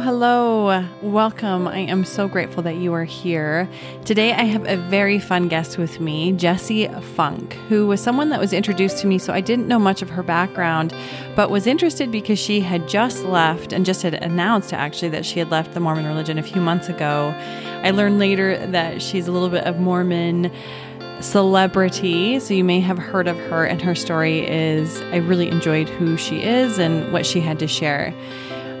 Hello. Welcome. I am so grateful that you are here. Today, I have a very fun guest with me, Jessie Funk, who was someone that was introduced to me, so I didn't know much of her background, but was interested because she had just left and just had announced actually that she had left the Mormon religion a few months ago. I learned later that she's a little bit of Mormon celebrity, so you may have heard of her, and her story is I really enjoyed who she is and what she had to share.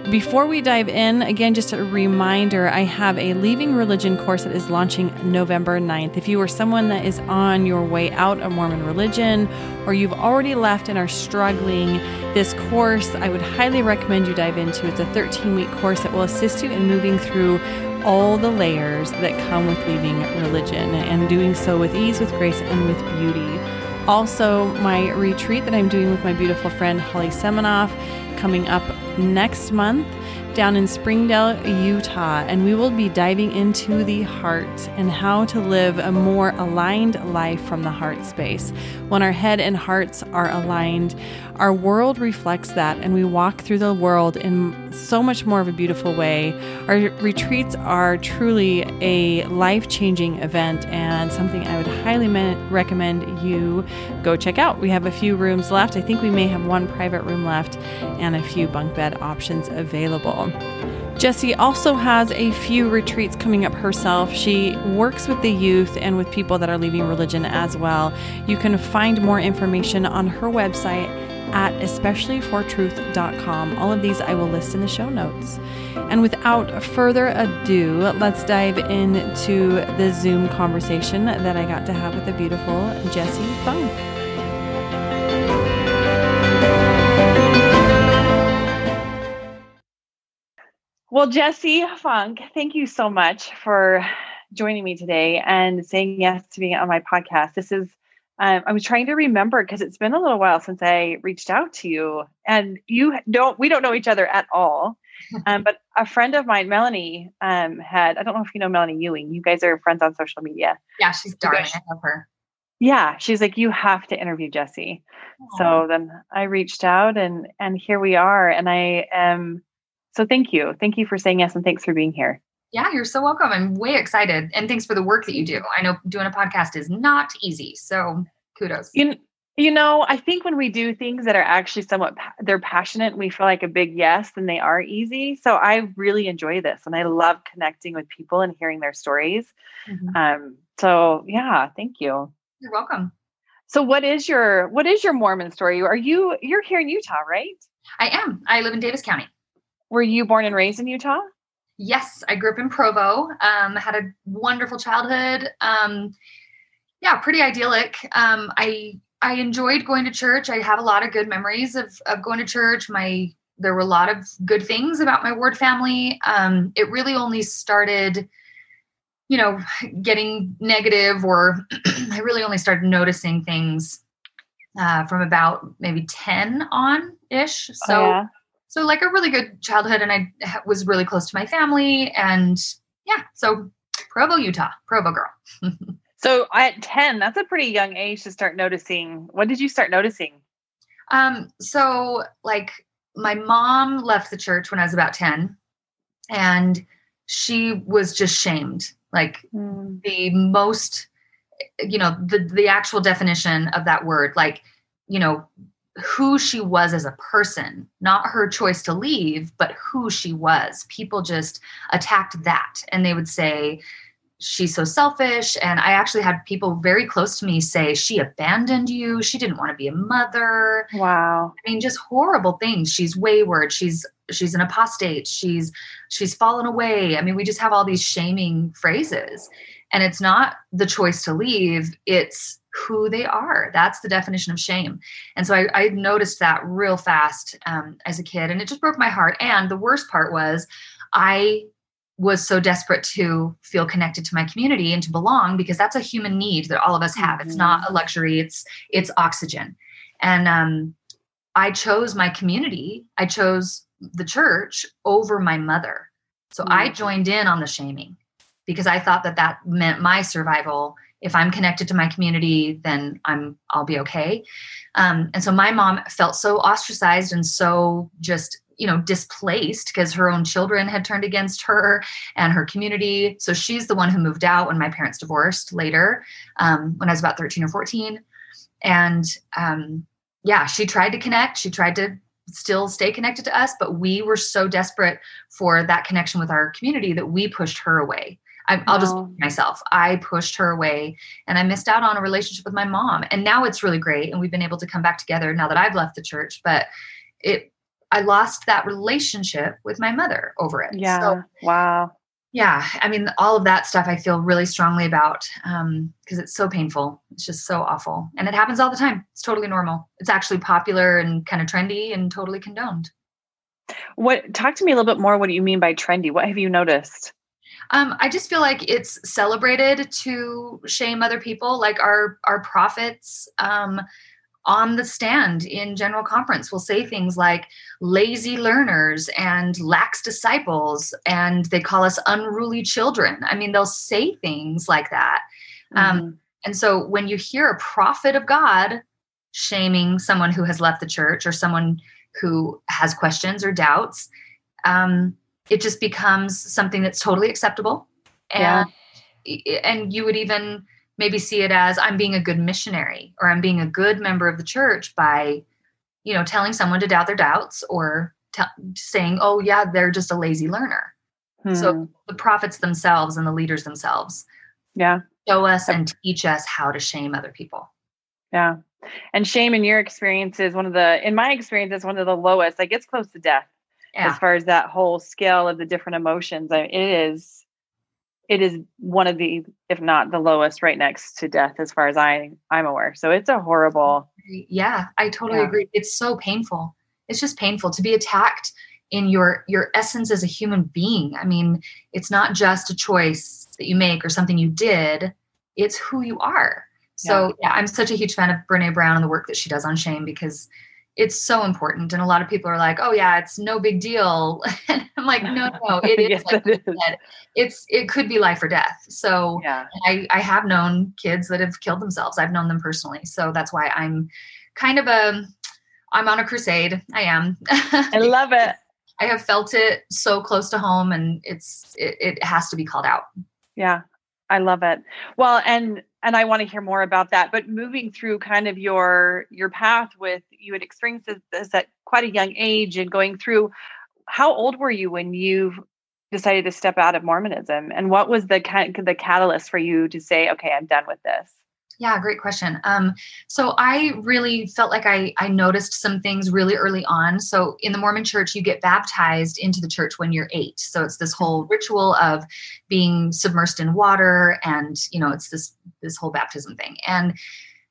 Before we dive in, again, just a reminder I have a Leaving Religion course that is launching November 9th. If you are someone that is on your way out of Mormon religion or you've already left and are struggling, this course I would highly recommend you dive into. It's a 13 week course that will assist you in moving through all the layers that come with leaving religion and doing so with ease, with grace, and with beauty. Also, my retreat that I'm doing with my beautiful friend Holly Seminoff coming up next month down in Springdale, Utah, and we will be diving into the heart and how to live a more aligned life from the heart space. When our head and hearts are aligned, our world reflects that, and we walk through the world in so much more of a beautiful way. Our retreats are truly a life changing event and something I would highly me- recommend you go check out. We have a few rooms left. I think we may have one private room left and a few bunk bed options available. Jessie also has a few retreats coming up herself. She works with the youth and with people that are leaving religion as well. You can find more information on her website at especiallyfortruth.com. All of these I will list in the show notes. And without further ado, let's dive into the Zoom conversation that I got to have with the beautiful Jessie Funk. Well, Jessie Funk, thank you so much for joining me today and saying yes to being on my podcast. This is, um, I was trying to remember because it's been a little while since I reached out to you, and you don't, we don't know each other at all. Um, but a friend of mine, Melanie, um, had, I don't know if you know Melanie Ewing. You guys are friends on social media. Yeah, she's darling. I love her. Yeah, she's like, you have to interview Jessie. So then I reached out, and and here we are. And I am so thank you. Thank you for saying yes and thanks for being here. Yeah, you're so welcome. I'm way excited. And thanks for the work that you do. I know doing a podcast is not easy. So kudos. You, you know, I think when we do things that are actually somewhat they're passionate, we feel like a big yes, and they are easy. So I really enjoy this and I love connecting with people and hearing their stories. Mm-hmm. Um, so yeah, thank you. You're welcome. So what is your what is your Mormon story? Are you you're here in Utah, right? I am. I live in Davis County. Were you born and raised in Utah? Yes, I grew up in Provo. Um, had a wonderful childhood. Um, yeah, pretty idyllic. Um, I I enjoyed going to church. I have a lot of good memories of of going to church. My there were a lot of good things about my ward family. Um, it really only started, you know, getting negative, or I really only started noticing things uh, from about maybe ten on ish. So. Oh, yeah so like a really good childhood and i was really close to my family and yeah so provo utah provo girl. So at 10 that's a pretty young age to start noticing. What did you start noticing? Um so like my mom left the church when i was about 10 and she was just shamed. Like mm. the most you know the the actual definition of that word like you know who she was as a person, not her choice to leave, but who she was. People just attacked that and they would say, She's so selfish. And I actually had people very close to me say, She abandoned you. She didn't want to be a mother. Wow. I mean, just horrible things. She's wayward. She's she's an apostate. She's she's fallen away. I mean, we just have all these shaming phrases. And it's not the choice to leave, it's who they are. That's the definition of shame. And so I, I noticed that real fast um, as a kid, and it just broke my heart. And the worst part was, I was so desperate to feel connected to my community and to belong because that's a human need that all of us have. Mm-hmm. It's not a luxury. It's it's oxygen. And um, I chose my community. I chose the church over my mother. So mm-hmm. I joined in on the shaming because I thought that that meant my survival if i'm connected to my community then i'm i'll be okay. Um, and so my mom felt so ostracized and so just you know displaced because her own children had turned against her and her community. So she's the one who moved out when my parents divorced later um, when i was about 13 or 14 and um, yeah she tried to connect. She tried to still stay connected to us but we were so desperate for that connection with our community that we pushed her away I, will just myself. I pushed her away and I missed out on a relationship with my mom. And now it's really great. And we've been able to come back together now that I've left the church. But it I lost that relationship with my mother over it. Yeah. So, wow. Yeah. I mean, all of that stuff I feel really strongly about because um, it's so painful. It's just so awful. And it happens all the time. It's totally normal. It's actually popular and kind of trendy and totally condoned. What talk to me a little bit more what do you mean by trendy? What have you noticed? Um, I just feel like it's celebrated to shame other people, like our our prophets. Um, on the stand in general conference will say things like lazy learners and lax disciples and they call us unruly children i mean they'll say things like that um, mm-hmm. um, and so when you hear a prophet of god shaming someone who has left the church or someone who has questions or doubts um, it just becomes something that's totally acceptable. And yeah. and you would even maybe see it as I'm being a good missionary or I'm being a good member of the church by, you know, telling someone to doubt their doubts or t- saying, oh, yeah, they're just a lazy learner. Hmm. So the prophets themselves and the leaders themselves yeah. show us and teach us how to shame other people. Yeah. And shame in your experience is one of the in my experience is one of the lowest. Like it's close to death yeah. as far as that whole scale of the different emotions I mean, it is it is one of the if not the lowest right next to death as far as i i'm aware. So it's a horrible yeah i totally yeah. agree. It's so painful. It's just painful to be attacked in your your essence as a human being. I mean it's not just a choice that you make or something you did. It's who you are. So yeah, yeah i'm such a huge fan of brene brown and the work that she does on shame because it's so important. And a lot of people are like, oh yeah, it's no big deal. and I'm like, no, no, it is. yes, like it is. Said, it's it could be life or death. So yeah. I, I have known kids that have killed themselves. I've known them personally. So that's why I'm kind of a I'm on a crusade. I am. I love it. I have felt it so close to home and it's it, it has to be called out. Yeah. I love it. Well, and and I want to hear more about that. But moving through kind of your your path with you had experienced this at quite a young age and going through. How old were you when you decided to step out of Mormonism, and what was the the catalyst for you to say, "Okay, I'm done with this"? Yeah, great question. Um, so I really felt like I I noticed some things really early on. So in the Mormon Church, you get baptized into the church when you're eight. So it's this whole ritual of being submersed in water, and you know, it's this this whole baptism thing. And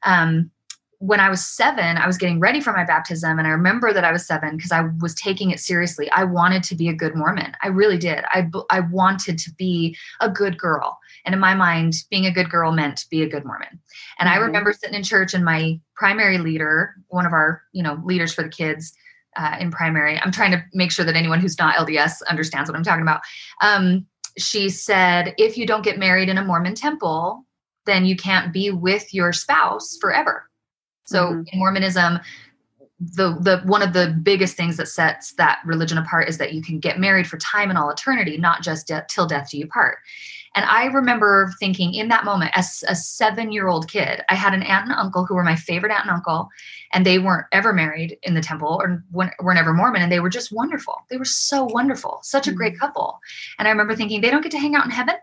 um, when I was seven, I was getting ready for my baptism. And I remember that I was seven because I was taking it seriously. I wanted to be a good Mormon. I really did. I, I wanted to be a good girl. And in my mind, being a good girl meant be a good Mormon. And mm-hmm. I remember sitting in church and my primary leader, one of our, you know, leaders for the kids, uh, in primary. I'm trying to make sure that anyone who's not LDS understands what I'm talking about. Um, she said, if you don't get married in a Mormon temple, then you can't be with your spouse forever. So mm-hmm. in Mormonism, the the one of the biggest things that sets that religion apart is that you can get married for time and all eternity, not just de- till death do you part. And I remember thinking in that moment, as a seven year old kid, I had an aunt and uncle who were my favorite aunt and uncle, and they weren't ever married in the temple or were never Mormon, and they were just wonderful. They were so wonderful, such a great mm-hmm. couple. And I remember thinking, they don't get to hang out in heaven.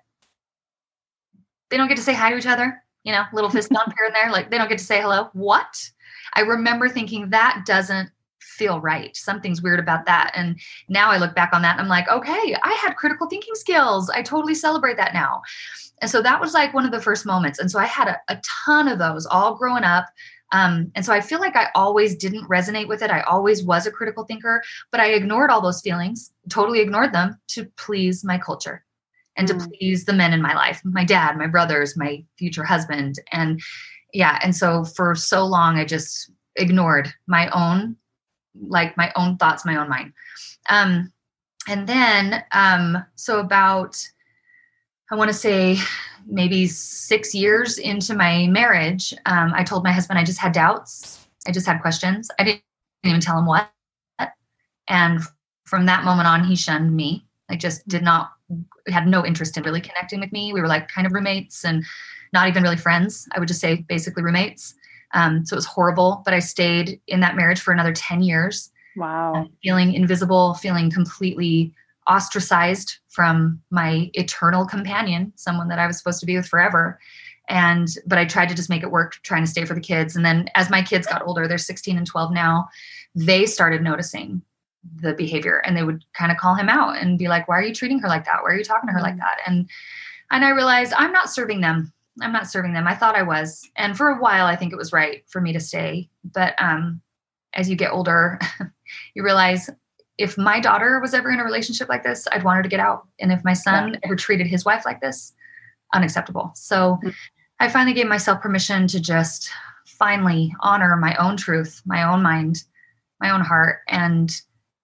They don't get to say hi to each other you know, little fist bump here and there. Like they don't get to say hello. What? I remember thinking that doesn't feel right. Something's weird about that. And now I look back on that and I'm like, okay, I had critical thinking skills. I totally celebrate that now. And so that was like one of the first moments. And so I had a, a ton of those all growing up. Um, and so I feel like I always didn't resonate with it. I always was a critical thinker, but I ignored all those feelings, totally ignored them to please my culture and mm. to please the men in my life my dad my brothers my future husband and yeah and so for so long i just ignored my own like my own thoughts my own mind um and then um so about i want to say maybe six years into my marriage um, i told my husband i just had doubts i just had questions i didn't even tell him what and from that moment on, he shunned me. I just did not had no interest in really connecting with me. We were like kind of roommates and not even really friends. I would just say basically roommates. Um, so it was horrible, but I stayed in that marriage for another 10 years. Wow. feeling invisible, feeling completely ostracized from my eternal companion, someone that I was supposed to be with forever. And, but I tried to just make it work, trying to stay for the kids. And then as my kids got older, they're 16 and 12 now, they started noticing the behavior and they would kind of call him out and be like, why are you treating her like that? Why are you talking to her like mm. that? And, and I realized I'm not serving them. I'm not serving them. I thought I was. And for a while, I think it was right for me to stay. But um, as you get older, you realize if my daughter was ever in a relationship like this, I'd want her to get out. And if my son yeah. ever treated his wife like this, unacceptable. So mm-hmm. I finally gave myself permission to just finally honor my own truth, my own mind, my own heart. And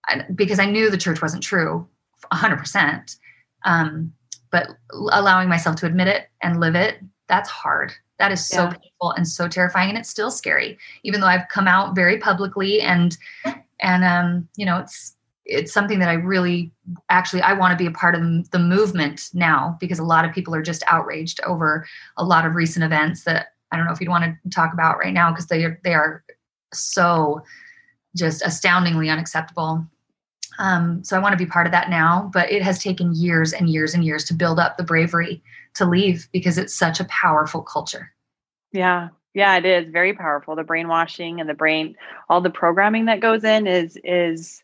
I, because I knew the church wasn't true 100%. Um, but allowing myself to admit it and live it, that's hard. That is so yeah. painful and so terrifying. And it's still scary, even though I've come out very publicly and, and, um, you know, it's, it's something that I really actually I want to be a part of the movement now because a lot of people are just outraged over a lot of recent events that I don't know if you'd want to talk about right now because they are they are so just astoundingly unacceptable. Um, so I want to be part of that now, but it has taken years and years and years to build up the bravery to leave because it's such a powerful culture. Yeah, yeah, it is very powerful. The brainwashing and the brain, all the programming that goes in is is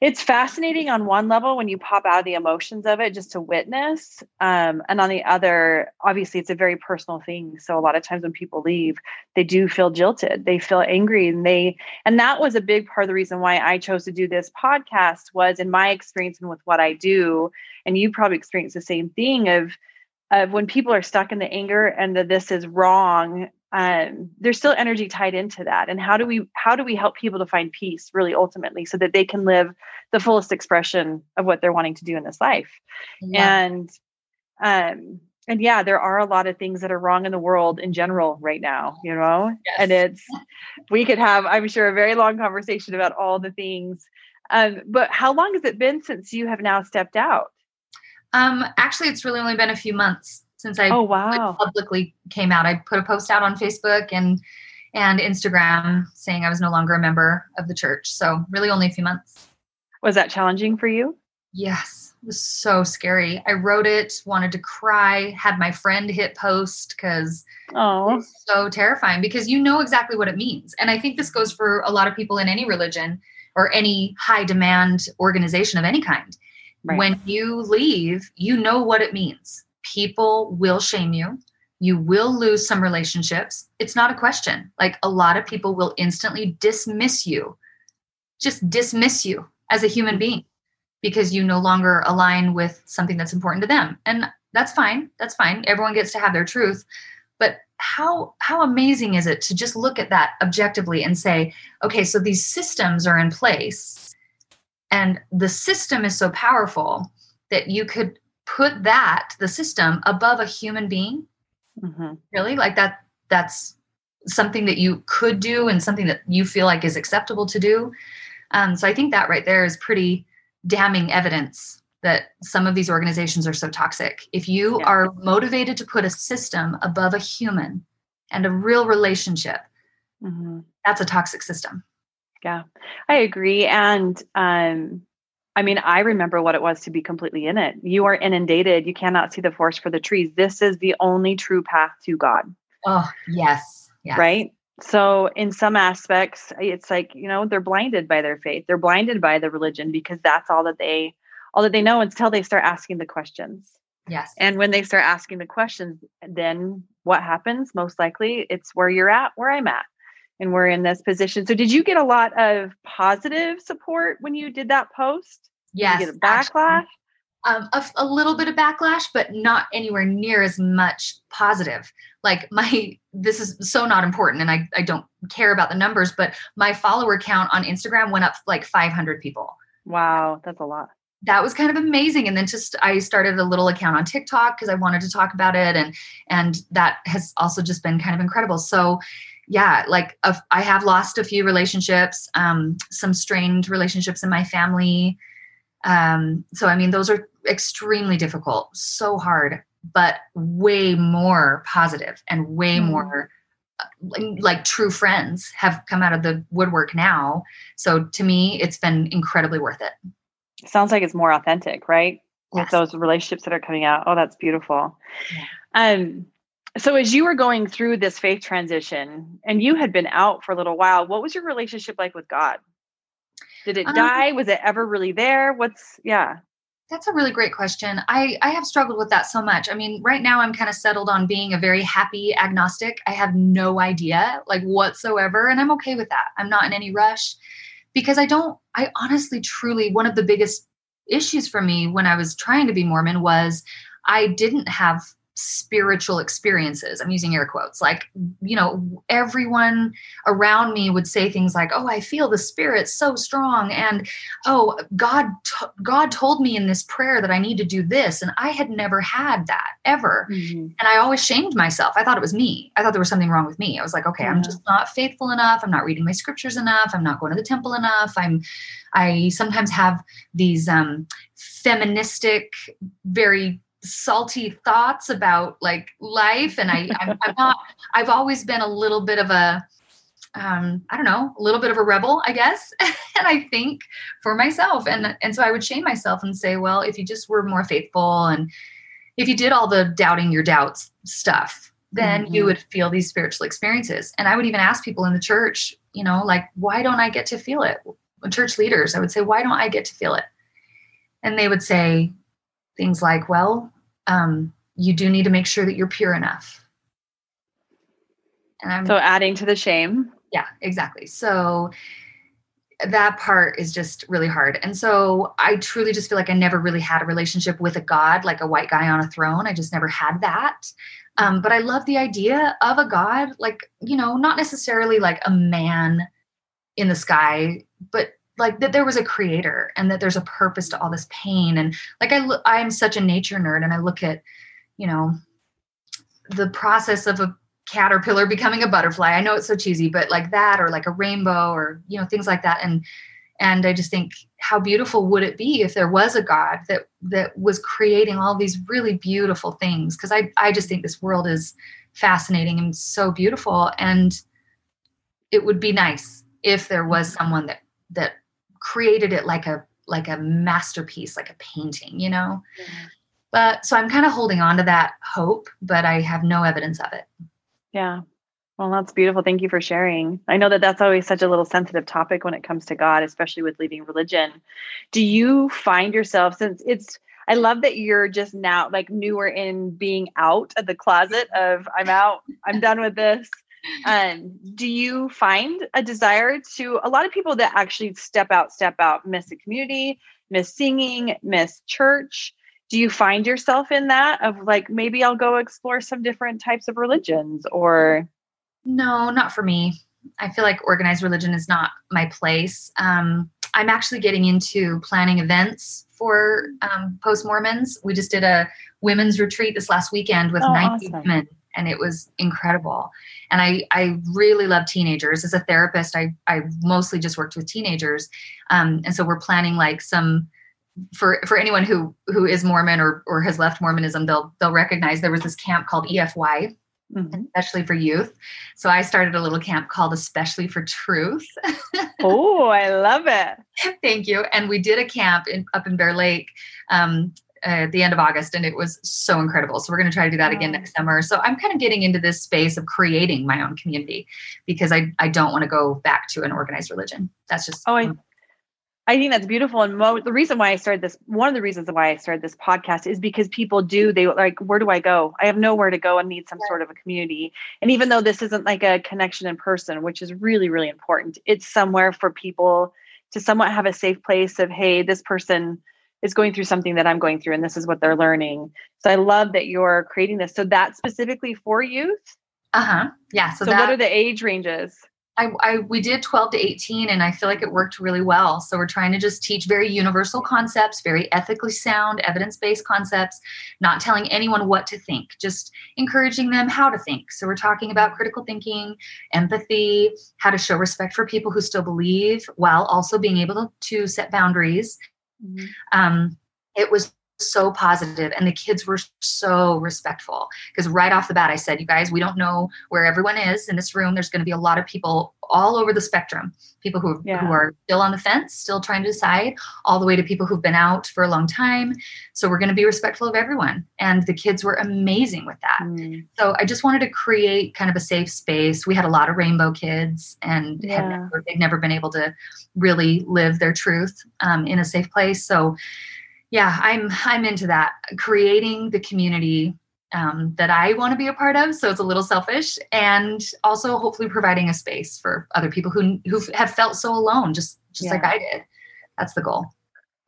it's fascinating on one level when you pop out of the emotions of it just to witness um, and on the other obviously it's a very personal thing so a lot of times when people leave they do feel jilted they feel angry and they and that was a big part of the reason why i chose to do this podcast was in my experience and with what i do and you probably experienced the same thing of when people are stuck in the anger and that this is wrong um, there's still energy tied into that. And how do we how do we help people to find peace really ultimately so that they can live the fullest expression of what they're wanting to do in this life? Yeah. and um and yeah there are a lot of things that are wrong in the world in general right now you know? Yes. and it's we could have i'm sure a very long conversation about all the things. Um but how long has it been since you have now stepped out um actually it's really only been a few months since I oh, wow. publicly came out. I put a post out on Facebook and and Instagram saying I was no longer a member of the church. So really only a few months. Was that challenging for you? Yes. It was so scary. I wrote it, wanted to cry, had my friend hit post because oh so terrifying because you know exactly what it means. And I think this goes for a lot of people in any religion or any high demand organization of any kind. Right. When you leave, you know what it means people will shame you. You will lose some relationships. It's not a question. Like a lot of people will instantly dismiss you, just dismiss you as a human being because you no longer align with something that's important to them. And that's fine. That's fine. Everyone gets to have their truth. But how how amazing is it to just look at that objectively and say, okay, so these systems are in place and the system is so powerful that you could put that the system above a human being mm-hmm. really like that that's something that you could do and something that you feel like is acceptable to do um, so i think that right there is pretty damning evidence that some of these organizations are so toxic if you yeah. are motivated to put a system above a human and a real relationship mm-hmm. that's a toxic system yeah i agree and um I mean, I remember what it was to be completely in it. You are inundated. You cannot see the forest for the trees. This is the only true path to God. Oh, yes. yes. Right. So, in some aspects, it's like, you know, they're blinded by their faith. They're blinded by the religion because that's all that they all that they know until they start asking the questions. Yes. And when they start asking the questions, then what happens? Most likely it's where you're at, where I'm at and we're in this position. So did you get a lot of positive support when you did that post? Yes. Did you get a backlash? Um, a, a, little bit of backlash, but not anywhere near as much positive. Like my, this is so not important, and I, I don't care about the numbers, but my follower count on Instagram went up like 500 people. Wow, that's a lot. That was kind of amazing, and then just I started a little account on TikTok because I wanted to talk about it, and and that has also just been kind of incredible. So yeah, like I have lost a few relationships, um, some strained relationships in my family. Um, so, I mean, those are extremely difficult, so hard, but way more positive and way mm. more like true friends have come out of the woodwork now. So to me, it's been incredibly worth it. Sounds like it's more authentic, right? Yes. With those relationships that are coming out. Oh, that's beautiful. Yeah. Um, so as you were going through this faith transition and you had been out for a little while, what was your relationship like with God? Did it um, die? Was it ever really there? What's yeah. That's a really great question. I, I have struggled with that so much. I mean, right now I'm kind of settled on being a very happy agnostic. I have no idea, like whatsoever, and I'm okay with that. I'm not in any rush because I don't, I honestly, truly, one of the biggest issues for me when I was trying to be Mormon was I didn't have spiritual experiences. I'm using air quotes. Like, you know, everyone around me would say things like, "Oh, I feel the spirit so strong," and "Oh, God, t- God told me in this prayer that I need to do this," and I had never had that ever, mm-hmm. and I always shamed myself. I thought it was me. I thought there was something wrong with me. I was like, "Okay, yeah. I'm just not faithful enough. I'm not reading my scriptures enough. I'm not going to the temple enough. I'm." I sometimes have these um, feministic, very salty thoughts about like life and I I'm, I'm, not I've always been a little bit of a um, I don't know a little bit of a rebel I guess and I think for myself and and so I would shame myself and say well if you just were more faithful and if you did all the doubting your doubts stuff then mm-hmm. you would feel these spiritual experiences. And I would even ask people in the church you know like why don't I get to feel it? Church leaders I would say why don't I get to feel it? And they would say things like well um, you do need to make sure that you're pure enough. And I'm, so adding to the shame. Yeah, exactly. So that part is just really hard. And so I truly just feel like I never really had a relationship with a God, like a white guy on a throne. I just never had that. Um, but I love the idea of a God, like, you know, not necessarily like a man in the sky, but like that there was a creator and that there's a purpose to all this pain. And like i i'm such a nature nerd and i look at you know the process of a caterpillar becoming a butterfly. I know it's so cheesy but like that or like a rainbow or you know things like that. And and i just think how beautiful would it be if there was a god that that was creating all these really beautiful things? Because i i just think this world is fascinating and so beautiful. And it would be nice if there was someone that that created it like a like a masterpiece like a painting you know? Mm-hmm. but so i'm kind of holding on to that hope but i have no evidence of it. Yeah. Well that's beautiful. Thank you for sharing. I know that that's always such a little sensitive topic when it comes to god especially with leaving religion. Do you find yourself since it's i love that you're just now like newer in being out of the closet of i'm out i'm done with this um, do you find a desire to a lot of people that actually step out, step out, miss the community, miss singing, miss church? Do you find yourself in that of like maybe I'll go explore some different types of religions or no, not for me. I feel like organized religion is not my place. Um, I'm actually getting into planning events for um, post Mormons. We just did a women's retreat this last weekend with oh, 90 awesome. women and it was incredible. And I, I really love teenagers. As a therapist, I, I mostly just worked with teenagers. Um, and so we're planning like some for for anyone who who is Mormon or or has left Mormonism, they'll they'll recognize there was this camp called EFY, Mm-hmm. especially for youth. So I started a little camp called Especially for Truth. oh, I love it. Thank you. And we did a camp in, up in Bear Lake um, at the end of August, and it was so incredible. So we're going to try to do that again next summer. So I'm kind of getting into this space of creating my own community because I I don't want to go back to an organized religion. That's just oh I. I think that's beautiful. And mo- the reason why I started this, one of the reasons why I started this podcast is because people do, they like, where do I go? I have nowhere to go and need some sort of a community. And even though this isn't like a connection in person, which is really, really important, it's somewhere for people to somewhat have a safe place of, hey, this person is going through something that I'm going through and this is what they're learning. So I love that you're creating this. So that's specifically for youth? Uh-huh. Yeah. So, so that, what are the age ranges? I, I we did 12 to 18 and I feel like it worked really well. So we're trying to just teach very universal concepts, very ethically sound, evidence-based concepts, not telling anyone what to think, just encouraging them how to think. So we're talking about critical thinking, empathy, how to show respect for people who still believe while also being able to set boundaries Mm-hmm. Um, it was so positive and the kids were so respectful. Because right off the bat i said you guys we don't know where everyone is in this room. There's going to be a lot of people all over the spectrum. People who, yeah. who are still on the fence still trying to decide all the way to people who've been out for a long time. So we're going to be respectful of everyone. And the kids were amazing with that. Mm. so i just wanted to create kind of a safe space. We had a lot of rainbow kids and yeah. never, they've never been able to really live their truth um, in a safe place. So yeah, I'm I'm into that creating the community um, that I want to be a part of. So it's a little selfish, and also hopefully providing a space for other people who who have felt so alone, just just yeah. like I did. That's the goal.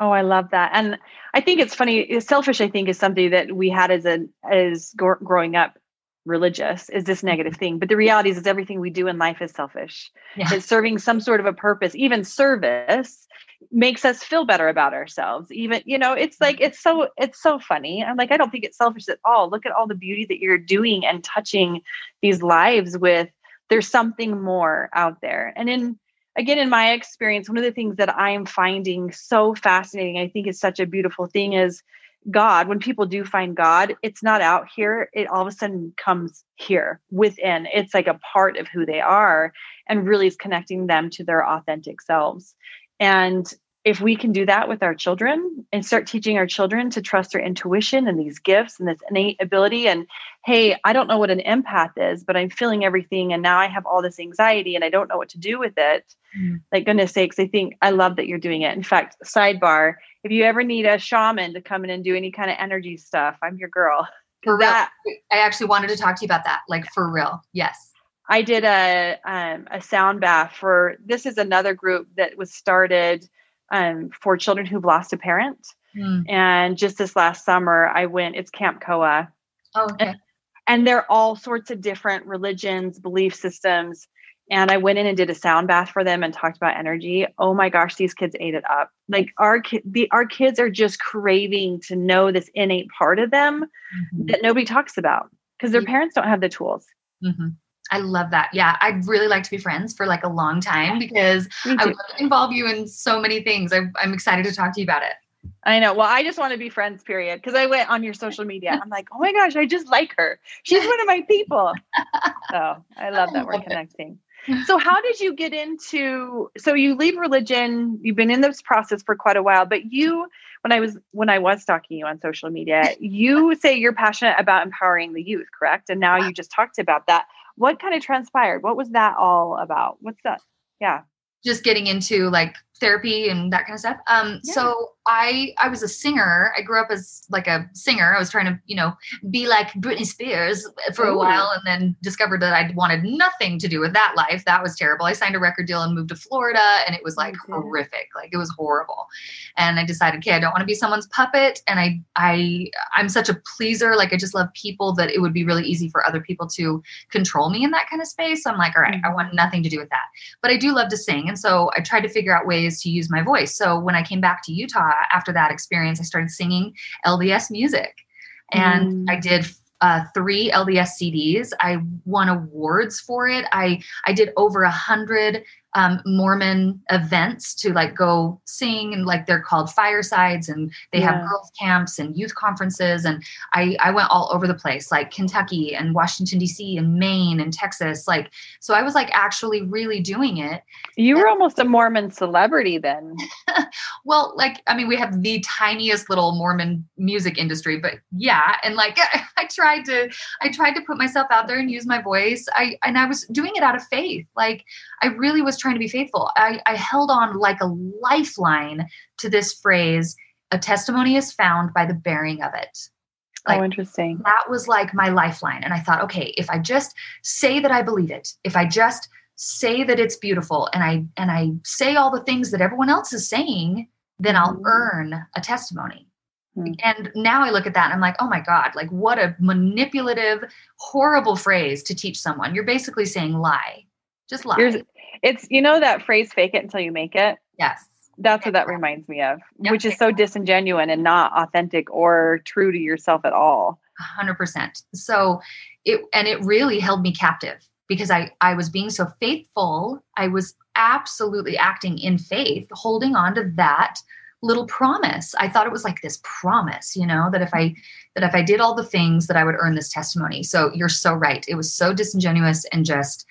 Oh, I love that, and I think it's funny. Selfish, I think, is something that we had as a as growing up religious is this negative mm-hmm. thing but the reality is, is everything we do in life is selfish. Yeah. it's serving some sort of a purpose even service makes us feel better about ourselves. Even you know it's like it's so it's so funny. I'm like i don't think it's selfish at all. Look at all the beauty that you're doing and touching these lives with. There's something more out there. And in again in my experience one of the things that i'm finding so fascinating i think is such a beautiful thing is god when people do find god it's not out here. It all of a sudden comes here within. It's like a part of who they are and really is connecting them to their authentic selves. And if we can do that with our children and start teaching our children to trust their intuition and these gifts and this innate ability, and hey, I don't know what an empath is, but I'm feeling everything. And now I have all this anxiety and I don't know what to do with it. Mm. Like, goodness sakes, I think I love that you're doing it. In fact, sidebar, if you ever need a shaman to come in and do any kind of energy stuff, I'm your girl. For that, I actually wanted to talk to you about that, like for real. Yes. I did a um, a sound bath for this is another group that was started um, for children who've lost a parent. Mm. And just this last summer, I went. It's Camp Koa. Oh, okay. And, and they're all sorts of different religions, belief systems. And I went in and did a sound bath for them and talked about energy. Oh my gosh, these kids ate it up. Like our ki- the our kids are just craving to know this innate part of them mm-hmm. that nobody talks about because their parents don't have the tools. Mm-hmm. I love that. Yeah, I'd really like to be friends for like a long time because I would involve you in so many things. I, I'm excited to talk to you about it. I know. Well, I just want to be friends, period. Because I went on your social media. I'm like, oh my gosh, I just like her. She's one of my people. So I love that we're connecting. So how did you get into so you leave religion, you've been in this process for quite a while, but you when I was when I was stalking you on social media, you say you're passionate about empowering the youth, correct? And now you just talked about that what kind of transpired? What was that all about? What's that? Yeah. Just getting into like therapy and that kind of stuff. Um, yeah. so I I was a singer. I grew up as like a singer. I was trying to, you know, be like Britney Spears for Ooh. a while and then discovered that I wanted nothing to do with that life. That was terrible. I signed a record deal and moved to Florida and it was like okay. horrific. Like it was horrible. And I decided, okay, I don't want to be someone's puppet and I I I'm such a pleaser. Like I just love people that it would be really easy for other people to control me in that kind of space. So I'm like, all right, mm-hmm. I want nothing to do with that. But I do love to sing and so I tried to figure out ways to use my voice. So when I came back to Utah after that experience, I started singing LDS music. And mm. I did uh, three LDS CDs. I won awards for it. I I did over a hundred um, Mormon events to like go sing and like they're called firesides and they yeah. have girls camps and youth conferences and I I went all over the place like Kentucky and Washington DC and Maine and Texas like so I was like actually really doing it. You were and, almost a Mormon celebrity then. well, like I mean we have the tiniest little Mormon music industry but yeah and like I, I tried to I tried to put myself out there and use my voice. I and I was doing it out of faith. Like I really was trying to be faithful. I, I held on like a lifeline to this phrase a testimony is found by the bearing of it. Oh, like, oh, interesting. That was like my lifeline. And I thought, okay, if I just say that I believe it, if I just say that it's beautiful and I and I say all the things that everyone else is saying, then I'll mm-hmm. earn a testimony. Mm-hmm. And now I look at that and I'm like, oh my God, like what a manipulative, horrible phrase to teach someone. You're basically saying lie. Just lie. You're, it's you know that phrase fake it until you make it? Yes. That's what that reminds me of, yep. which is so disingenuous and not authentic or true to yourself at all. 100%. So it and it really held me captive because I I was being so faithful. I was absolutely acting in faith, holding on to that little promise. I thought it was like this promise, you know, that if I that if I did all the things that I would earn this testimony. So you're so right. It was so disingenuous and just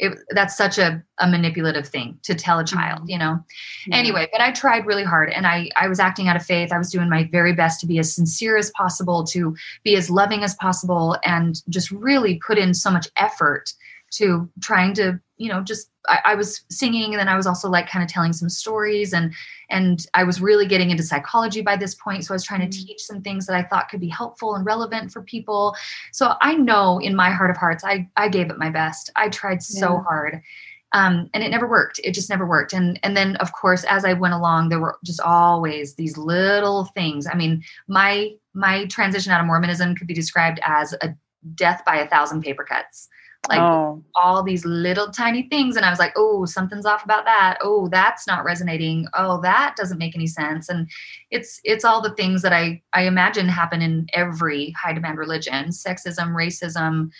it, that's such a, a manipulative thing to tell a child, mm-hmm. you know. Yeah. Anyway, but I tried really hard and I I was acting out of faith. I was doing my very best to be as sincere as possible, to be as loving as possible and just really put in so much effort to trying to you know just I, I, was singing and then i was also like kind of telling some stories and and i was really getting into psychology by this point so i was trying to mm. teach some things that i thought could be helpful and relevant for people. So i know in my heart of hearts i i gave it my best. I tried so yeah. hard um, and it never worked. It just never worked. And and then of course as i went along there were just always these little things. I mean my my transition out of mormonism could be described as a death by a thousand paper cuts like oh. all these little tiny things and i was like oh something's off about that. Oh that's not resonating. Oh that doesn't make any sense. And it's it's all the things that i i imagine happen in every high demand religion sexism racism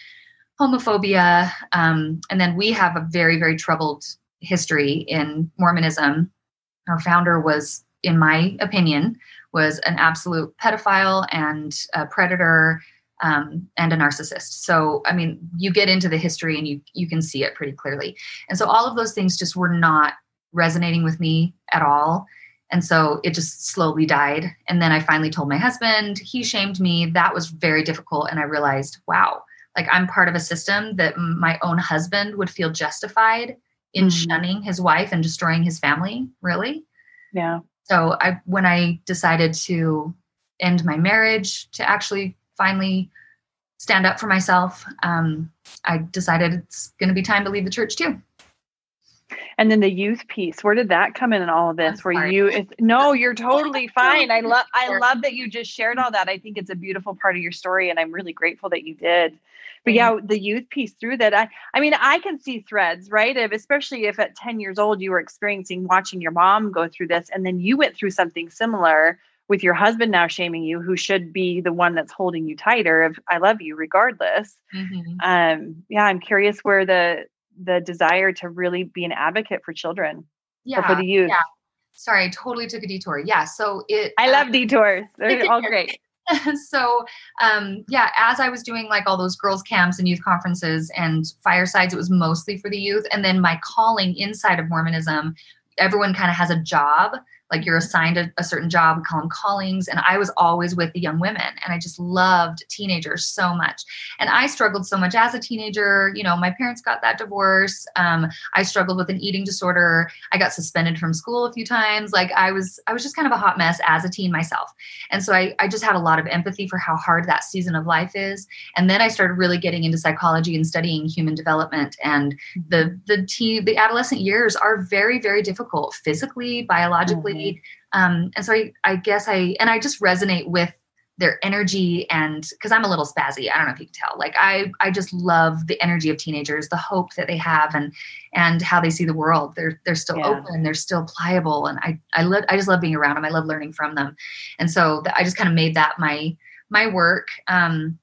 homophobia um, and then we have a very very troubled history in mormonism. Our founder was in my opinion was an absolute pedophile and a predator um, and a narcissist. So, I mean, you get into the history and you you can see it pretty clearly. And so, all of those things just were not resonating with me at all. And so it just slowly died. And then I finally told my husband, he shamed me. That was very difficult. And I realized, wow, like I'm part of a system that my own husband would feel justified in mm-hmm. shunning his wife and destroying his family. Really? Yeah. So I, when I decided to end my marriage, to actually finally stand up for myself, um, I decided it's going to be time to leave the church too. And then the youth piece, where did that come in in all of this? Where you, it's, no, you're totally fine. I love, I love that you just shared all that. I think it's a beautiful part of your story, and I'm really grateful that you did. But yeah, the youth piece through that, I, I mean, I can see threads, right? If especially if at 10 years old you were experiencing watching your mom go through this, and then you went through something similar with your husband now shaming you, who should be the one that's holding you tighter of I love you regardless. Mm-hmm. Um, yeah, I'm curious where the the desire to really be an advocate for children. Yeah. for the youth. Yeah. Sorry, I totally took a detour. Yeah. So it I love um, detours. They're all great. so um yeah as i was doing like all those girls camps and youth conferences and firesides it was mostly for the youth and then my calling inside of mormonism everyone kind of has a job like you're assigned a, a, certain job we call them callings and i was always with the young women and i just loved teenagers so much. And i struggled so much as a teenager you know my parents got that divorce um, i struggled with an eating disorder i got suspended from school a few times like i was i was just kind of a hot mess as a teen myself. And so i, I just had a lot of empathy for how hard that season of life is. And then i started really getting into psychology and studying human development and the the teen the adolescent years are very very difficult physically biologically mm-hmm um, and so I, I guess I, and I just resonate with their energy and because I'm a little spazzy. I don't know if you can tell. Like I, I just love the energy of teenagers, the hope that they have, and and how they see the world. They're they're still yeah. open, they're still pliable, and I I love I just love being around them. I love learning from them, and so I just kind of made that my my work. Um,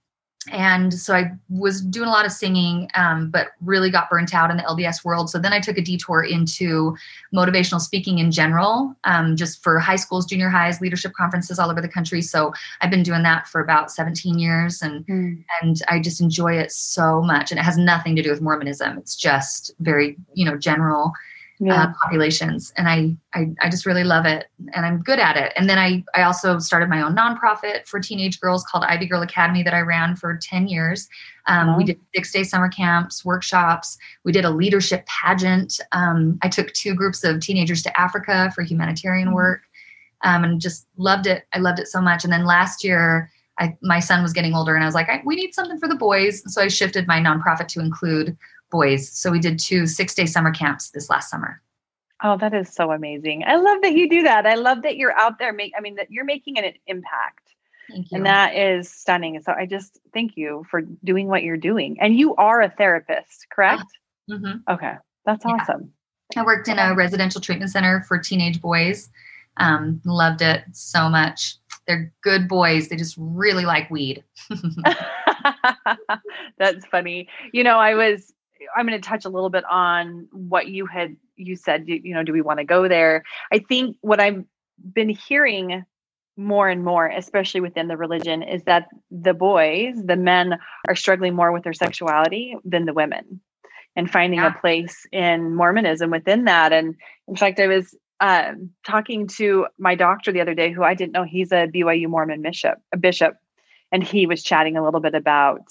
and so I was doing a lot of singing, um, but really got burnt out in the LDS world. So then I took a detour into motivational speaking in general, um, just for high schools, junior highs, leadership conferences all over the country. So I've been doing that for about 17 years, and mm. and I just enjoy it so much. And it has nothing to do with Mormonism. It's just very you know general yeah. uh, populations and I, I i just really love it and i'm good at it. And then i i also started my own nonprofit for teenage girls called ivy girl academy that i ran for 10 years. Um, we did six day summer camps workshops. We did a leadership pageant. Um, i took two groups of teenagers to africa for humanitarian mm-hmm. work um, and just loved it. I loved it so much. And then last year I, my son was getting older and i was like I, we need something for the boys. So i shifted my nonprofit to include boys. So we did two six day summer camps this last summer. Oh, that is so amazing. I love that you do that. I love that you're out there make I mean that you're making an impact. And that is stunning. So I just thank you for doing what you're doing. And you are a therapist, correct? Mm-hmm. Okay. That's yeah. awesome. I worked in a residential treatment center for teenage boys. Um, loved it so much. They're good boys. They just really like weed. That's funny. You know, I was I'm going to touch a little bit on what you had you said you, you know do we want to go there I think what I've been hearing more and more, especially within the religion, is that the boys, the men, are struggling more with their sexuality than the women and finding yeah. a place in Mormonism within that. And in fact, I was um, talking to my doctor the other day, who I didn't know he's a BYU Mormon bishop, a bishop, and he was chatting a little bit about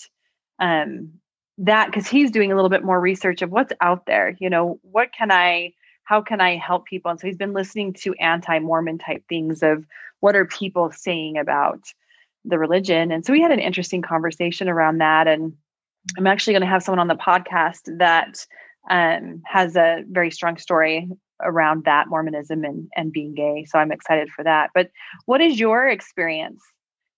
um, that because he's doing a little bit more research of what's out there. You know, what can I, how can I help people? And so he's been listening to anti-Mormon type things of what are people saying about the religion. And so we had an interesting conversation around that. And I'm actually going to have someone on the podcast that um, has a very strong story around that Mormonism and, and being gay. So I'm excited for that. But what is your experience?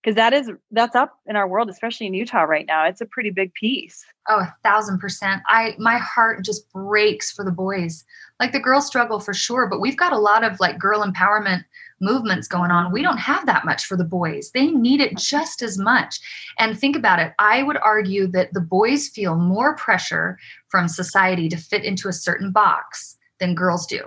Because that is that's up in our world, especially in Utah right now. It's a pretty big piece. Oh, a thousand percent. I my heart just breaks for the boys. Like the girls struggle for sure, but we've got a lot of like girl empowerment movements going on. We don't have that much for the boys. They need it just as much. And think about it. I would argue that the boys feel more pressure from society to fit into a certain box than girls do.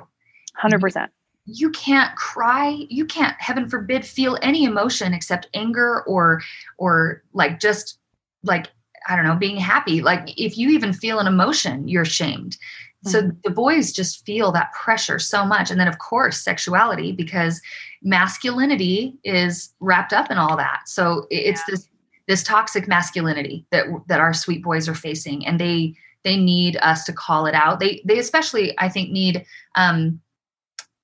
100%. You can't cry, you can't heaven forbid feel any emotion except anger or or like just like I don't know, being happy. Like if you even feel an emotion, you're shamed. So mm-hmm. the boys just feel that pressure so much. And then, of course, sexuality, because masculinity is wrapped up in all that. So it's yeah. this this toxic masculinity that that our sweet boys are facing, and they they need us to call it out. They they especially, I think, need um,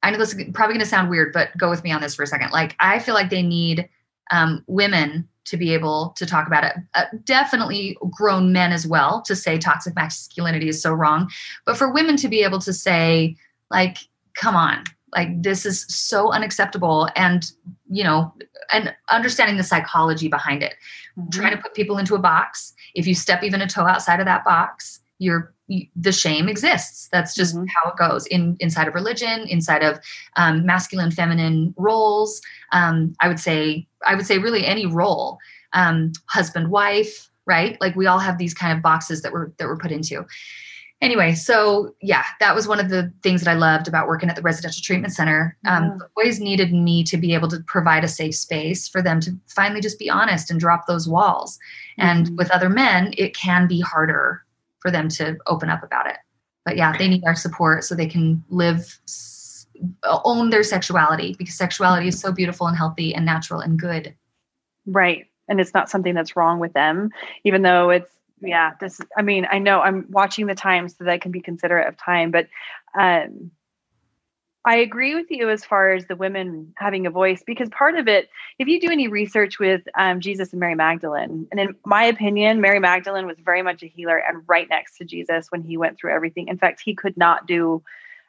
I know this is probably going to sound weird, but go with me on this for a second. Like, I feel like they need um, women to be able to talk about it. Uh, definitely grown men as well to say toxic masculinity is so wrong. But for women to be able to say, like, come on, like, this is so unacceptable. And, you know, and understanding the psychology behind it, mm-hmm. trying to put people into a box. If you step even a toe outside of that box, you're the shame exists that's just mm-hmm. how it goes in inside of religion inside of um, masculine feminine roles um, i would say i would say really any role um, husband wife right like we all have these kind of boxes that we're that we're put into anyway so yeah that was one of the things that i loved about working at the residential treatment center um, yeah. boys needed me to be able to provide a safe space for them to finally just be honest and drop those walls mm-hmm. and with other men it can be harder for them to open up about it. But yeah, they need our support so they can live, own their sexuality because sexuality is so beautiful and healthy and natural and good. Right. And it's not something that's wrong with them, even though it's, yeah, this, I mean, I know I'm watching the time so that I can be considerate of time, but um, I agree with you as far as the women having a voice because part of it, if you do any research with um, Jesus and Mary Magdalene, and in my opinion, Mary Magdalene was very much a healer and right next to Jesus when he went through everything. In fact, he could not do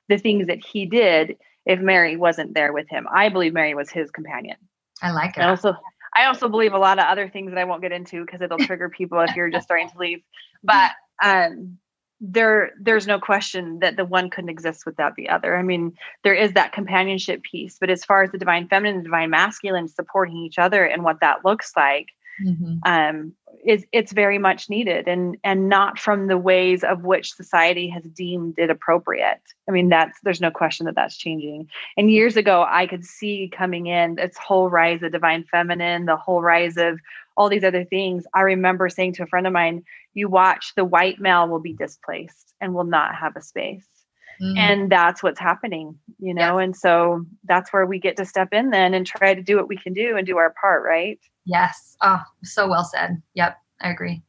the things that he did if Mary wasn't there with him. I believe Mary was his companion. I like it. I also, I also believe a lot of other things that I won't get into because it'll trigger people if you're just starting to leave. But um, there there's no question that the one couldn't exist without the other. I mean there is that companionship piece but as far as the divine feminine and divine masculine supporting each other and what that looks like mm-hmm. um is it's very much needed and and not from the ways of which society has deemed it appropriate i mean that's there's no question that that's changing and years ago i could see coming in this whole rise of divine feminine the whole rise of all these other things. I remember saying to a friend of mine, you watch the white male will be displaced and will not have a space. Mm. And that's what's happening, you know? Yes. And so that's where we get to step in then and try to do what we can do and do our part, right? Yes. Oh, so well said. Yep. I agree.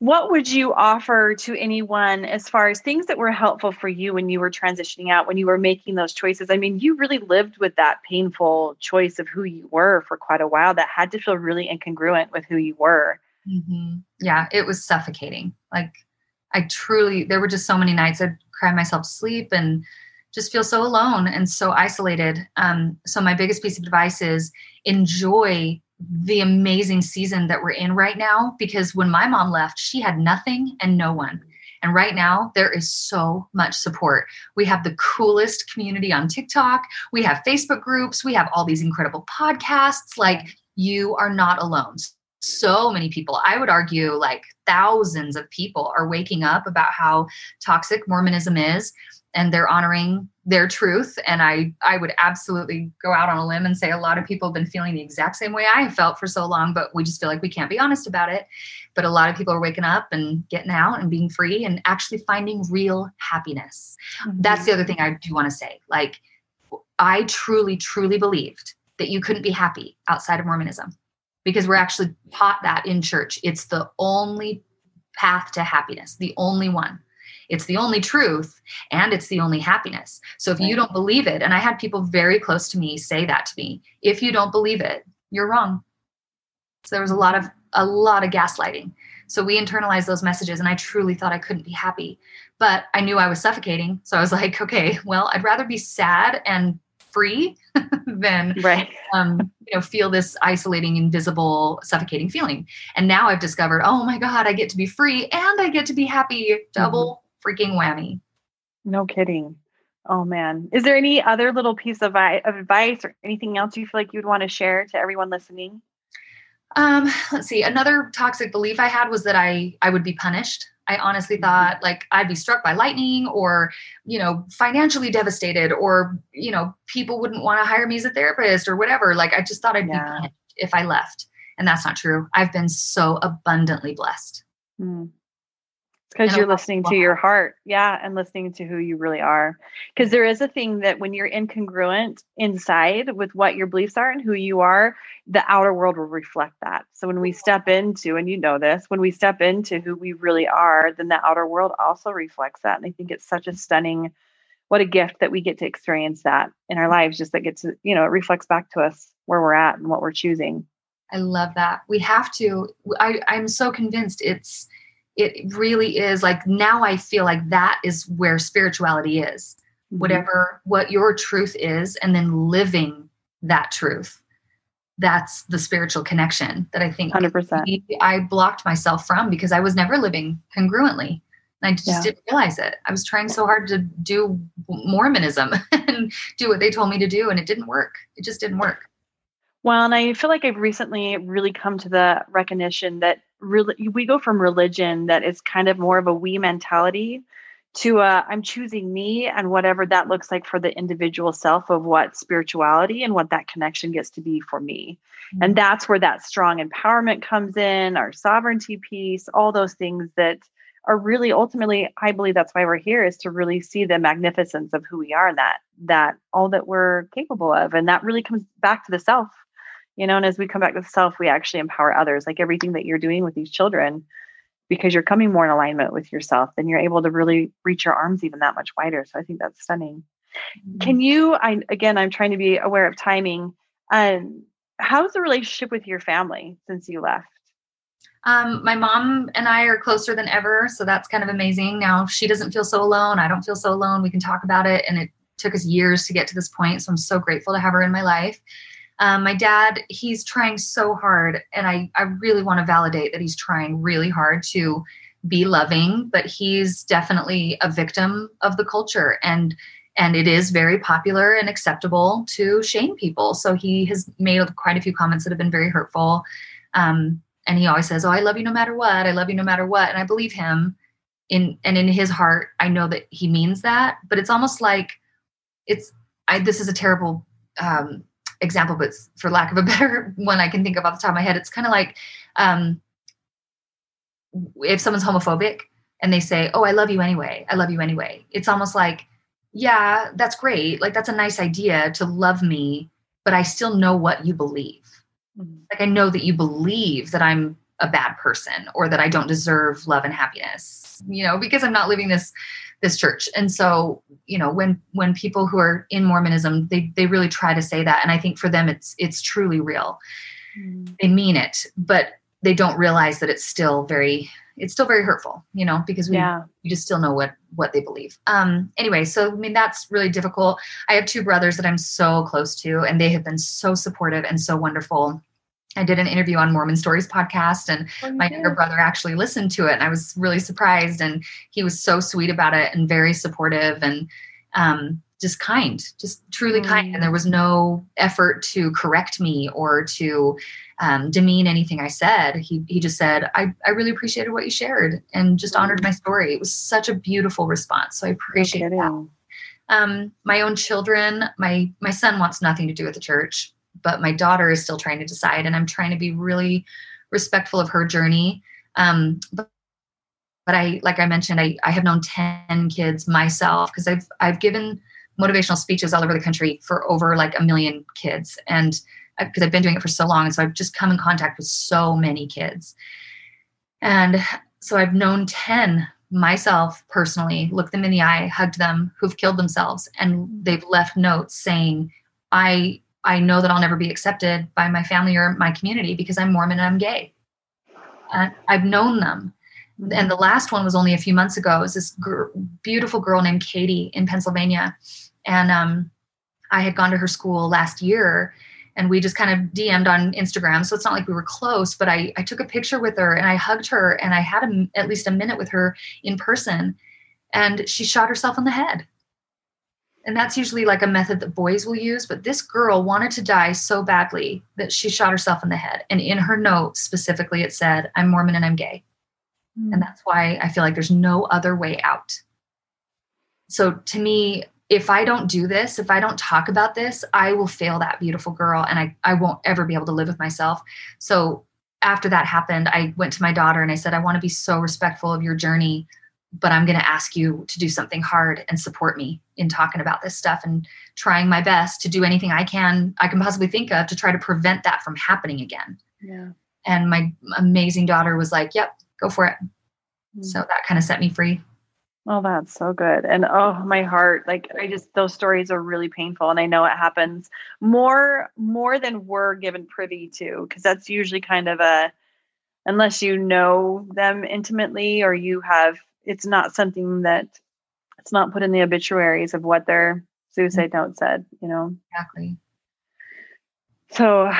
What would you offer to anyone as far as things that were helpful for you when you were transitioning out, when you were making those choices? I mean, you really lived with that painful choice of who you were for quite a while that had to feel really incongruent with who you were. Mm-hmm. Yeah, it was suffocating. Like, I truly, there were just so many nights I'd cry myself to sleep and just feel so alone and so isolated. Um, so, my biggest piece of advice is enjoy the amazing season that we're in right now because when my mom left, she had nothing and no one. And right now, there is so much support. We have the coolest community on TikTok. We have Facebook groups. We have all these incredible podcasts. Like, you are not alone. so many people, I would argue like thousands of people are waking up about how toxic Mormonism is and they're honoring their truth. And i i would absolutely go out on a limb and say a lot of people have been feeling the exact same way i have felt for so long but we just feel like we can't be honest about it. But a lot of people are waking up and getting out and being free and actually finding real happiness. Mm-hmm. that's the other thing i do want to say. Like i truly truly believed that you couldn't be happy outside of mormonism because we're actually taught that in church. It's the only path to happiness the only one it's the only truth and it's the only happiness. So if right. you don't believe it, and I had people very close to me say that to me, if you don't believe it, you're wrong. So there was a lot of a lot of gaslighting. So we internalized those messages and I truly thought I couldn't be happy. But I knew I was suffocating. So I was like, okay, well, I'd rather be sad and free than right. um, you know feel this isolating invisible suffocating feeling and now i've discovered oh my god i get to be free and i get to be happy double freaking whammy. No kidding. Oh man. Is there any other little piece of, of advice or anything else you feel like you'd want to share to everyone listening? Um, let's see. Another toxic belief I had was that I I would be punished. I honestly mm-hmm. thought like I'd be struck by lightning or, you know, financially devastated or, you know, people wouldn't want to hire me as a therapist or whatever. Like I just thought I'd yeah. be punished if I left. And that's not true. I've been so abundantly blessed. Mm because you're listening to your heart. Yeah and listening to who you really are. Because there is a thing that when you're incongruent inside with what your beliefs are and who you are the outer world will reflect that. So when we step into and you know this when we step into who we really are then the outer world also reflects that. And i think it's such a stunning what a gift that we get to experience that in our lives just that gets to you know it reflects back to us where we're at and what we're choosing. I love that. We have to i i'm so convinced it's it really is like now I feel like that is where spirituality is. Mm-hmm. Whatever what your truth is, and then living that truth. That's the spiritual connection that I think 100%. I blocked myself from because I was never living congruently. And I just yeah. didn't realize it. I was trying so hard to do Mormonism and do what they told me to do, and it didn't work. It just didn't work. Well, and I feel like I've recently really come to the recognition that really we go from religion that is kind of more of a we mentality to I'm choosing me and whatever that looks like for the individual self of what spirituality and what that connection gets to be for me. Mm-hmm. And that's where that strong empowerment comes in, our sovereignty piece, all those things that are really ultimately, I believe that's why we're here is to really see the magnificence of who we are and that that all that we're capable of. And that really comes back to the self you know and as we come back to self we actually empower others like everything that you're doing with these children because you're coming more in alignment with yourself then you're able to really reach your arms even that much wider so i think that's stunning mm-hmm. can you i again i'm trying to be aware of timing um how's the relationship with your family since you left um, my mom and I are closer than ever, so that's kind of amazing. Now she doesn't feel so alone. I don't feel so alone. We can talk about it, and it took us years to get to this point. So I'm so grateful to have her in my life. Um, my dad, he's trying so hard, and I, I really want to validate that he's trying really hard to be loving, but he's definitely a victim of the culture. And and it is very popular and acceptable to shame people. So he has made quite a few comments that have been very hurtful. Um, and he always says, "Oh, I love you no matter what. I love you no matter what." And I believe him. In and in his heart, I know that he means that. But it's almost like it's. I, this is a terrible um, example, but for lack of a better one I can think of off the top of my head, it's kind of like um, if someone's homophobic and they say, "Oh, I love you anyway. I love you anyway." It's almost like, yeah, that's great. Like that's a nice idea to love me, but I still know what you believe. Mm-hmm. Like I know that you believe that I'm a bad person or that I don't deserve love and happiness, you know, because I'm not living this this church. And so, you know, when when people who are in Mormonism, they they really try to say that and I think for them it's it's truly real. Mm. They mean it, but they don't realize that it's still very it's still very hurtful, you know, because we yeah. we just still know what what they believe. Um anyway, so I mean that's really difficult. I have two brothers that I'm so close to and they have been so supportive and so wonderful I did an interview on Mormon Stories podcast, and oh, my younger brother actually listened to it, and I was really surprised. And he was so sweet about it and very supportive. And um, just kind, just truly mm. kind. And there was no effort to correct me or to um, demean anything I said. He, he just said, I, I really appreciated what you shared and just mm. honored my story. It was such a beautiful response. So I appreciate that. Um, my own children, my, my son wants nothing to do with the church, but my daughter is still trying to decide. And I'm trying to be really respectful of her journey. Um, but but I, like I mentioned, I, I have known 10 kids myself because I've, I've given motivational speeches all over the country for over like a million kids. And because I've been doing it for so long. And so I've just come in contact with so many kids. And so I've known 10 myself personally, looked them in the eye, hugged them who've killed themselves. And they've left notes saying, I, I know that I'll never be accepted by my family or my community because I'm Mormon and I'm gay. And I've known them. And the last one was only a few months ago. It was this gr- beautiful girl named Katie in Pennsylvania and um, I had gone to her school last year and we just kind of DM'd on Instagram. So it's not like we were close, but I, I took a picture with her and I hugged her and I had a, at least a minute with her in person and she shot herself in the head. And that's usually like a method that boys will use. But this girl wanted to die so badly that she shot herself in the head. And in her note specifically, it said, I'm Mormon and I'm gay. Mm. And that's why I feel like there's no other way out. So to me, if I don't do this, if I don't talk about this, I will fail that beautiful girl and I, I won't ever be able to live with myself. So after that happened, I went to my daughter and I said, I want to be so respectful of your journey, but I'm going to ask you to do something hard and support me in talking about this stuff and trying my best to do anything I can, I can possibly think of to try to prevent that from happening again. Yeah. And my amazing daughter was like, yep, go for it. Mm-hmm. So that kind of set me free. Oh, that's so good. And oh, my heart, like I just those stories are really painful and I know it happens more more than we're given privy to because that's usually kind of a unless you know them intimately or you have it's not something that it's not put in the obituaries of what their suicide mm-hmm. note said, you know. Exactly. So,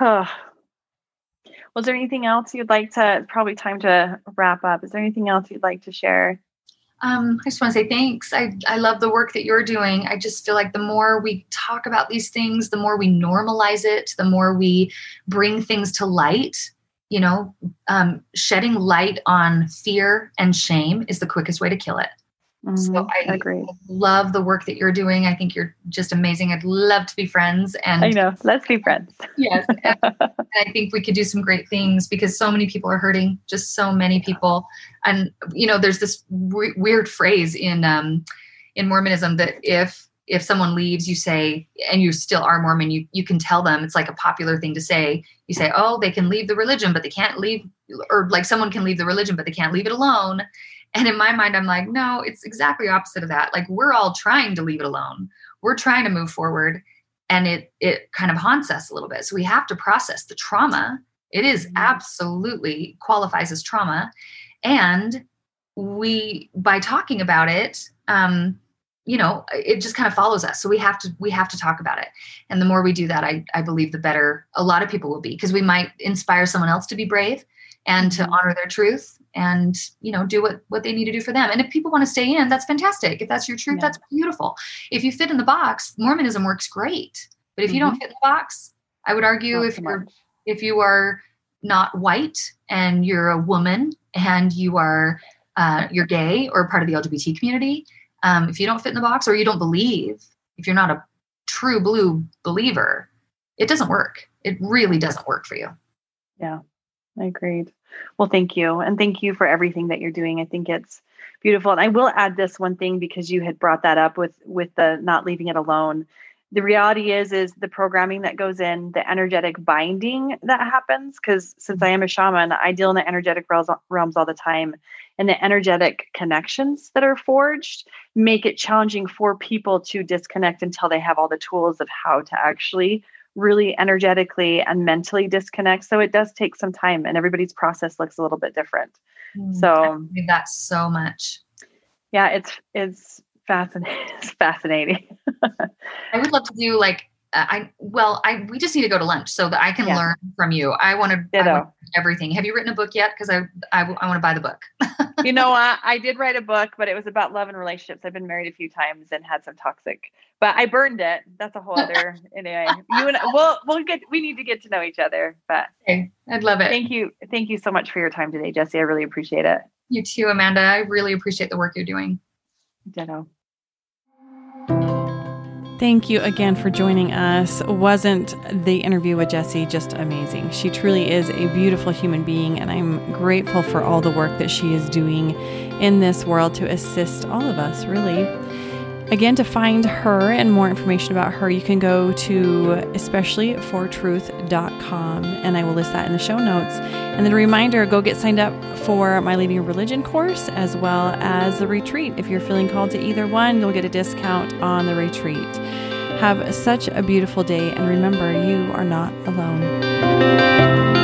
oh. was there anything else you'd like to probably time to wrap up? Is there anything else you'd like to share? Um, I just want to say thanks. I, I love the work that you're doing. I just feel like the more we talk about these things, the more we normalize it, the more we bring things to light. You know, um, shedding light on fear and shame is the quickest way to kill it. Mm-hmm. So I agree. love the work that you're doing. I think you're just amazing. I'd love to be friends. And I know, let's be friends. yes. And I think we could do some great things because so many people are hurting, just so many people. And, you know, there's this w- weird phrase in, um, in Mormonism that if, if someone leaves, you say, and you still are Mormon, you, you can tell them it's like a popular thing to say. You say, oh, they can leave the religion, but they can't leave, or like someone can leave the religion, but they can't leave it alone. And in my mind, I'm like, no, it's exactly opposite of that. Like we're all trying to leave it alone. We're trying to move forward and it it kind of haunts us a little bit. So we have to process the trauma. It is mm-hmm. absolutely qualifies as trauma. And we by talking about it, um, you know, it just kind of follows us. So we have to we have to talk about it. And the more we do that, I I believe the better a lot of people will be because we might inspire someone else to be brave and to mm-hmm. honor their truth and you know do what what they need to do for them and if people want to stay in that's fantastic if that's your truth yeah. that's beautiful if you fit in the box mormonism works great but if mm-hmm. you don't mm-hmm. fit in the box i would argue not if you're much. if you are not white and you're a woman and you are uh, you're gay or part of the lgbt community um, if you don't fit in the box or you don't believe if you're not a true blue believer it doesn't work it really doesn't work for you yeah I agreed. Well, thank you. And thank you for everything that you're doing. I think it's beautiful. And I will add this one thing because you had brought that up with with the not leaving it alone. The reality is is the programming that goes in, the energetic binding that happens because since I am a shaman, I deal in the energetic realms, realms all the time. And the energetic connections that are forged make it challenging for people to disconnect until they have all the tools of how to actually really energetically and mentally disconnect. So it does take some time, and everybody's process looks a little bit different. Mm, so I that so much. Yeah, it's it's fascinating. It's fascinating. I would love to do like Uh, I well, I we just need to go to lunch so that I can Yeah. learn from you. I want to everything. Have you written a book yet? Because I I, want to buy the book. you know, I, I did write a book, but it was about love and relationships. I've been married a few times and had some toxic, but I burned it. That's a whole other anyway. You and I, we'll we'll get we need to get to know each other. But Okay, I'd love it. thank you, thank you so much for your time today, Jessie. I really appreciate it. you too, Amanda. I really appreciate the work you're doing. Ditto. Thank you again for joining us. Wasn't the interview with Jessie just amazing? She truly is a beautiful human being, and I'm grateful for all the work that she is doing in this world to assist all of us, really. Again, to find her and more information about her, you can go to especiallyfortruth.com, and I will list that in the show notes. And then a reminder go get signed up for my Leaving Religion course as well as the retreat. If you're feeling called to either one, you'll get a discount on the retreat. Have such a beautiful day, and remember, you are not alone.